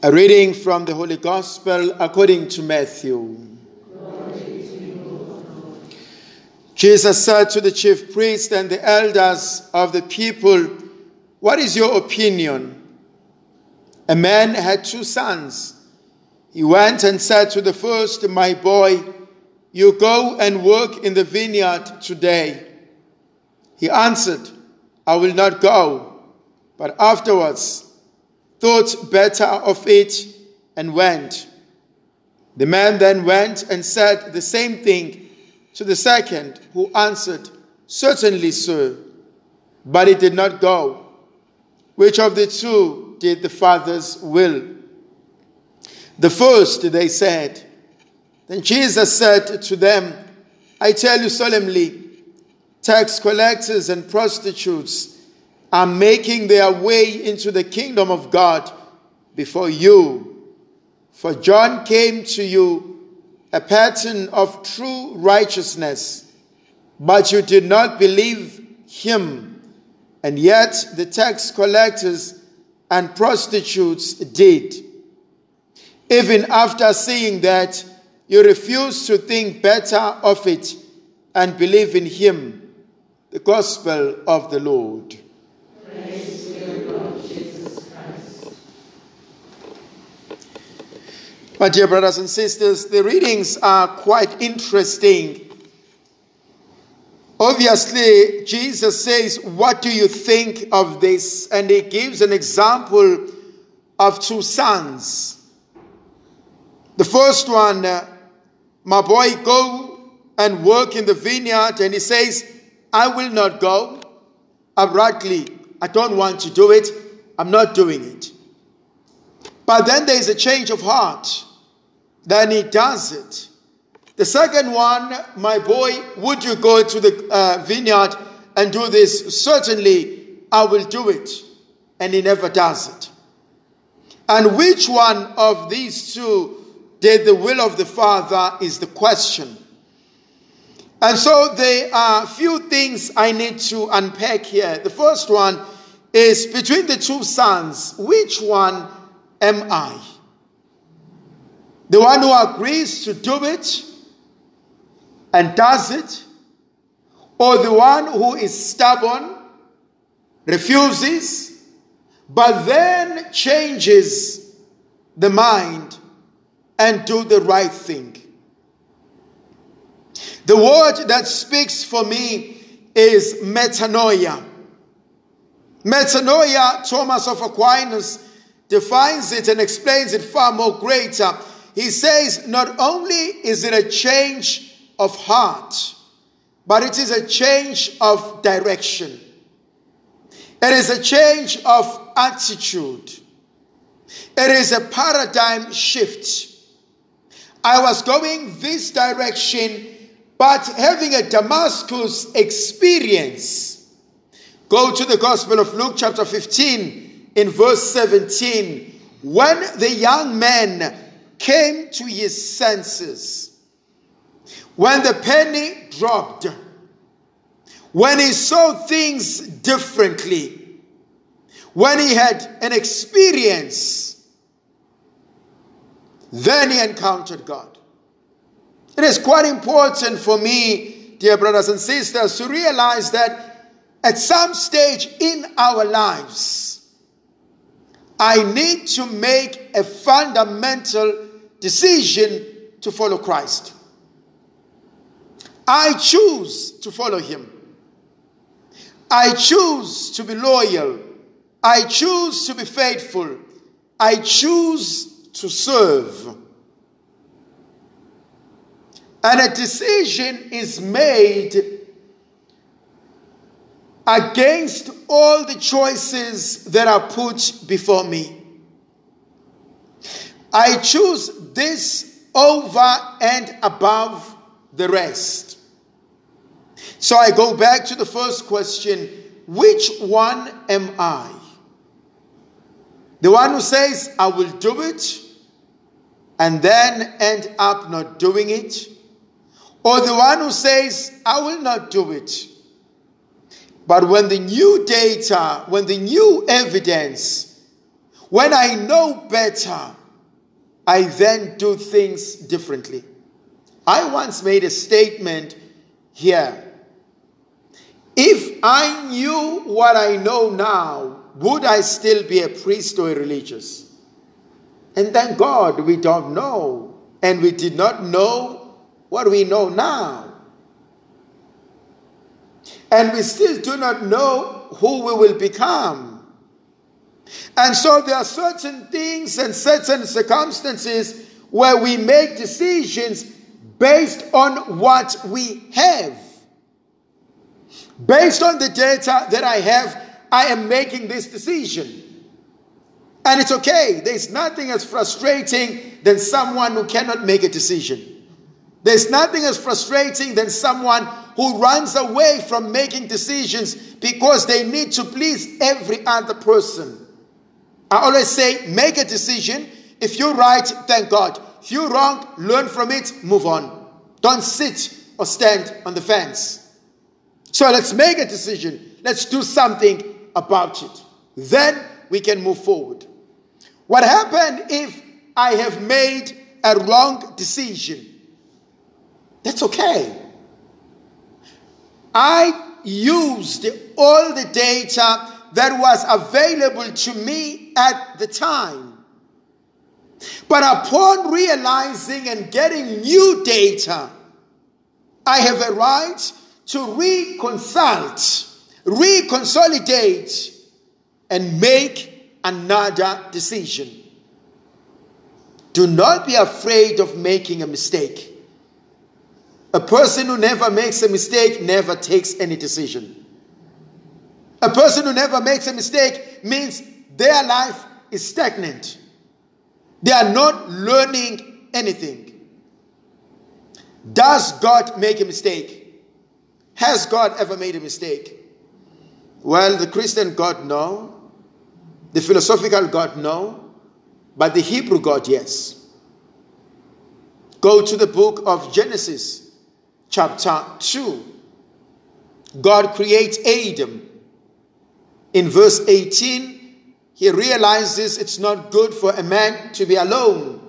A reading from the Holy Gospel according to Matthew. Jesus said to the chief priests and the elders of the people, What is your opinion? A man had two sons. He went and said to the first, My boy, you go and work in the vineyard today. He answered, I will not go. But afterwards, thought better of it and went. The man then went and said the same thing to the second, who answered, Certainly, sir. But he did not go. Which of the two did the father's will? The first, they said. Then Jesus said to them, I tell you solemnly, tax collectors and prostitutes are making their way into the kingdom of God before you. For John came to you a pattern of true righteousness, but you did not believe him, and yet the tax collectors and prostitutes did. Even after seeing that, you refuse to think better of it and believe in him. The gospel of the Lord. My dear brothers and sisters, the readings are quite interesting. Obviously, Jesus says, What do you think of this? And he gives an example of two sons. The first one, uh, my boy, go and work in the vineyard. And he says, I will not go. Abruptly, I don't want to do it. I'm not doing it. But then there is a change of heart then he does it. The second one, my boy, would you go to the uh, vineyard and do this? Certainly, I will do it. And he never does it. And which one of these two did the will of the Father is the question. And so there are a few things I need to unpack here. The first one is between the two sons, which one am I? The one who agrees to do it and does it, or the one who is stubborn, refuses, but then changes the mind and do the right thing. The word that speaks for me is metanoia. Metanoia, Thomas of Aquinas defines it and explains it far more greater he says not only is it a change of heart, but it is a change of direction. It is a change of attitude. It is a paradigm shift. I was going this direction, but having a Damascus experience. Go to the Gospel of Luke, chapter 15, in verse 17. When the young man came to his senses, when the penny dropped, when he saw things differently, when he had an experience, then he encountered God. It is quite important for me, dear brothers and sisters, to realize that at some stage in our lives, I need to make a fundamental decision to follow Christ. I choose to follow him. I choose to be loyal. I choose to be faithful. I choose to serve. And a decision is made against all the choices that are put before me. I choose this over and above the rest. So I go back to the first question which one am I? The one who says, I will do it, and then end up not doing it? Or the one who says, I will not do it? But when the new data, when the new evidence When I know better, I then do things differently. I once made a statement here. If I knew what I know now, would I still be a priest or a religious? And thank God we don't know. And we did not know what we know now. And we still do not know who we will become. And so there are certain things and certain circumstances where we make decisions based on what we have. Based on the data that I have, I am making this decision. And it's okay. There's nothing as frustrating than someone who cannot make a decision. There's nothing as frustrating than someone who runs away from making decisions because they need to please every other person. I always say, make a decision. If you're right, thank God. If you're wrong, learn from it, move on. Don't sit or stand on the fence. So let's make a decision. Let's do something about it. Then we can move forward. What happened if I have made a wrong decision? That's okay. I used all the data that was available to me at the time. But upon realizing and getting new data, I have a right to reconsult, reconsolidate, and make another decision. Do not be afraid of making a mistake. A person who never makes a mistake never takes any decision. A person who never makes a mistake means their life is stagnant. They are not learning anything. Does God make a mistake? Has God ever made a mistake? Well, the Christian God, no. The philosophical God, no. But the Hebrew God, yes. Go to the book of Genesis, chapter 2. God creates Adam. In verse 18, he realizes it's not good for a man to be alone.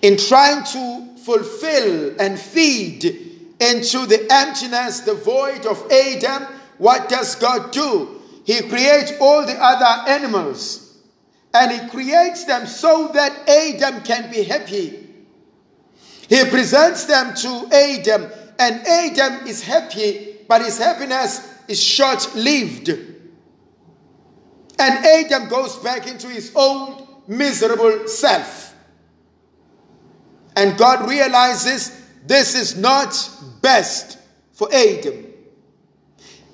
In trying to fulfill and feed into the emptiness, the void of Adam, what does God do? He creates all the other animals and He creates them so that Adam can be happy. He presents them to Adam, and Adam is happy, but his happiness is short lived. And Adam goes back into his old miserable self. And God realizes this is not best for Adam.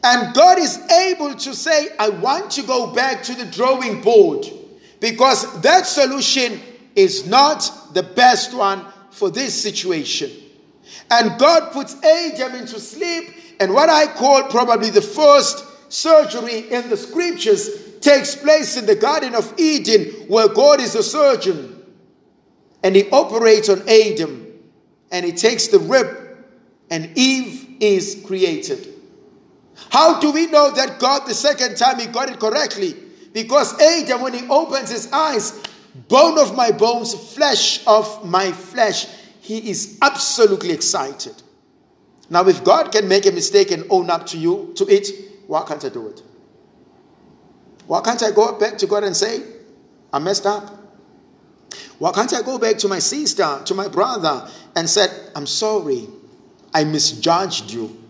And God is able to say, I want to go back to the drawing board because that solution is not the best one for this situation. And God puts Adam into sleep, and what I call probably the first surgery in the scriptures takes place in the Garden of Eden, where God is a surgeon. And he operates on Adam, and he takes the rib and Eve is created. How do we know that God, the second time, he got it correctly? Because Adam, when he opens his eyes, bone of my bones, flesh of my flesh, he is absolutely excited. Now, if God can make a mistake and own up to you, to it, why can't I do it? Why can't I go back to God and say, I messed up? Why can't I go back to my sister, to my brother, and said, I'm sorry. I misjudged you.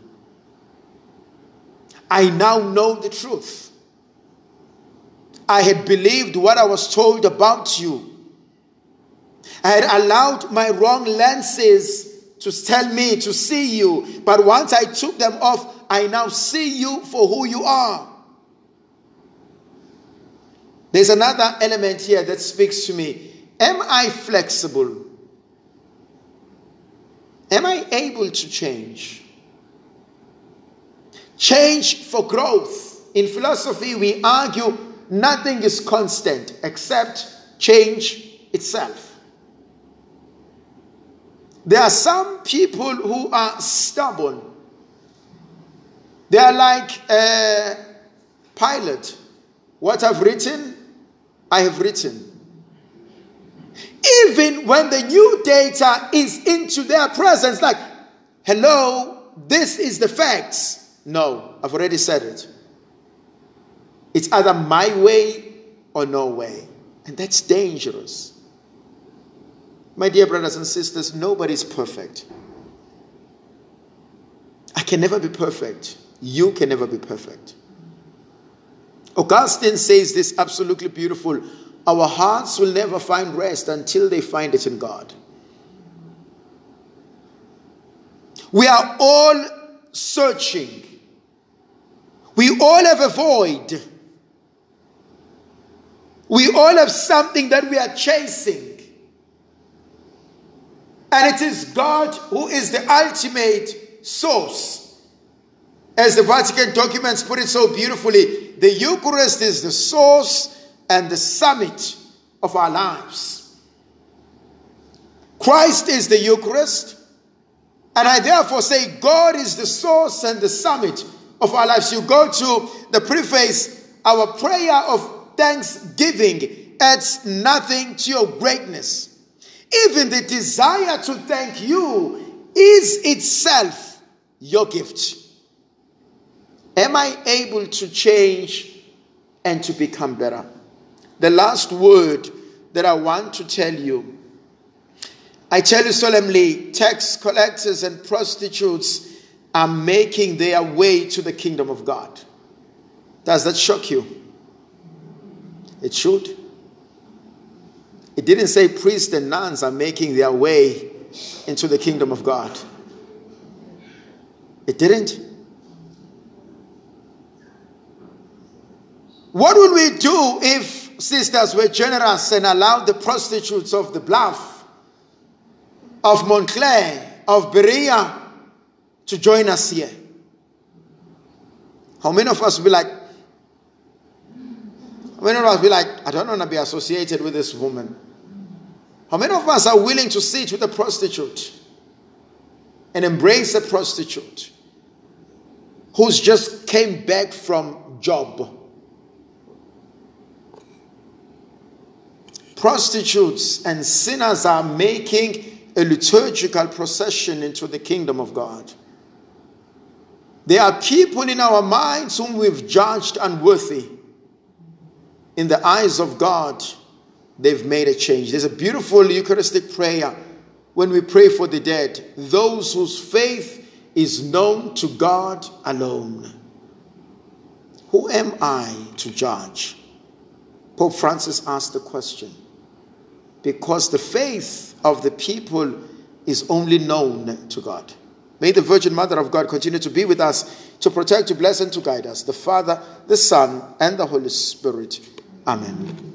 I now know the truth. I had believed what I was told about you. I had allowed my wrong lenses to tell me to see you. But once I took them off, I now see you for who you are. There's another element here that speaks to me. Am I flexible? Am I able to change? Change for growth. In philosophy, we argue nothing is constant except change itself. There are some people who are stubborn. They are like a Pilate. What I've written, I have written. Even when the new data is into their presence, like, hello, this is the facts. No, I've already said it. It's either my way or no way. And that's dangerous. My dear brothers and sisters, nobody's perfect. I can never be perfect. You can never be perfect. Augustine says this absolutely beautiful our hearts will never find rest until they find it in God. We are all searching. We all have a void. We all have something that we are chasing. And it is God who is the ultimate source. As the Vatican documents put it so beautifully, the Eucharist is the source and the summit of our lives. Christ is the Eucharist, and I therefore say God is the source and the summit of our lives. You go to the preface, our prayer of thanksgiving adds nothing to your greatness. Even the desire to thank you is itself your gift. Am I able to change and to become better? The last word that I want to tell you I tell you solemnly, tax collectors and prostitutes are making their way to the kingdom of God. Does that shock you? It should. It didn't say priests and nuns are making their way into the kingdom of God. It didn't. What would we do if sisters were generous and allowed the prostitutes of the Bluff, of Montclair, of Berea to join us here. How many of us will be like, many of us be like, I don't want to be associated with this woman? How many of us are willing to sit with a prostitute and embrace a prostitute who's just came back from job? prostitutes and sinners are making a liturgical procession into the kingdom of God. There are people in our minds whom we've judged unworthy. In the eyes of God, they've made a change. There's a beautiful Eucharistic prayer when we pray for the dead, those whose faith is known to God alone. Who am I to judge? Pope Francis asked the question because the faith of the people is only known to God. May the Virgin Mother of God continue to be with us, to protect, to bless, and to guide us. The Father, the Son, and the Holy Spirit. Amen.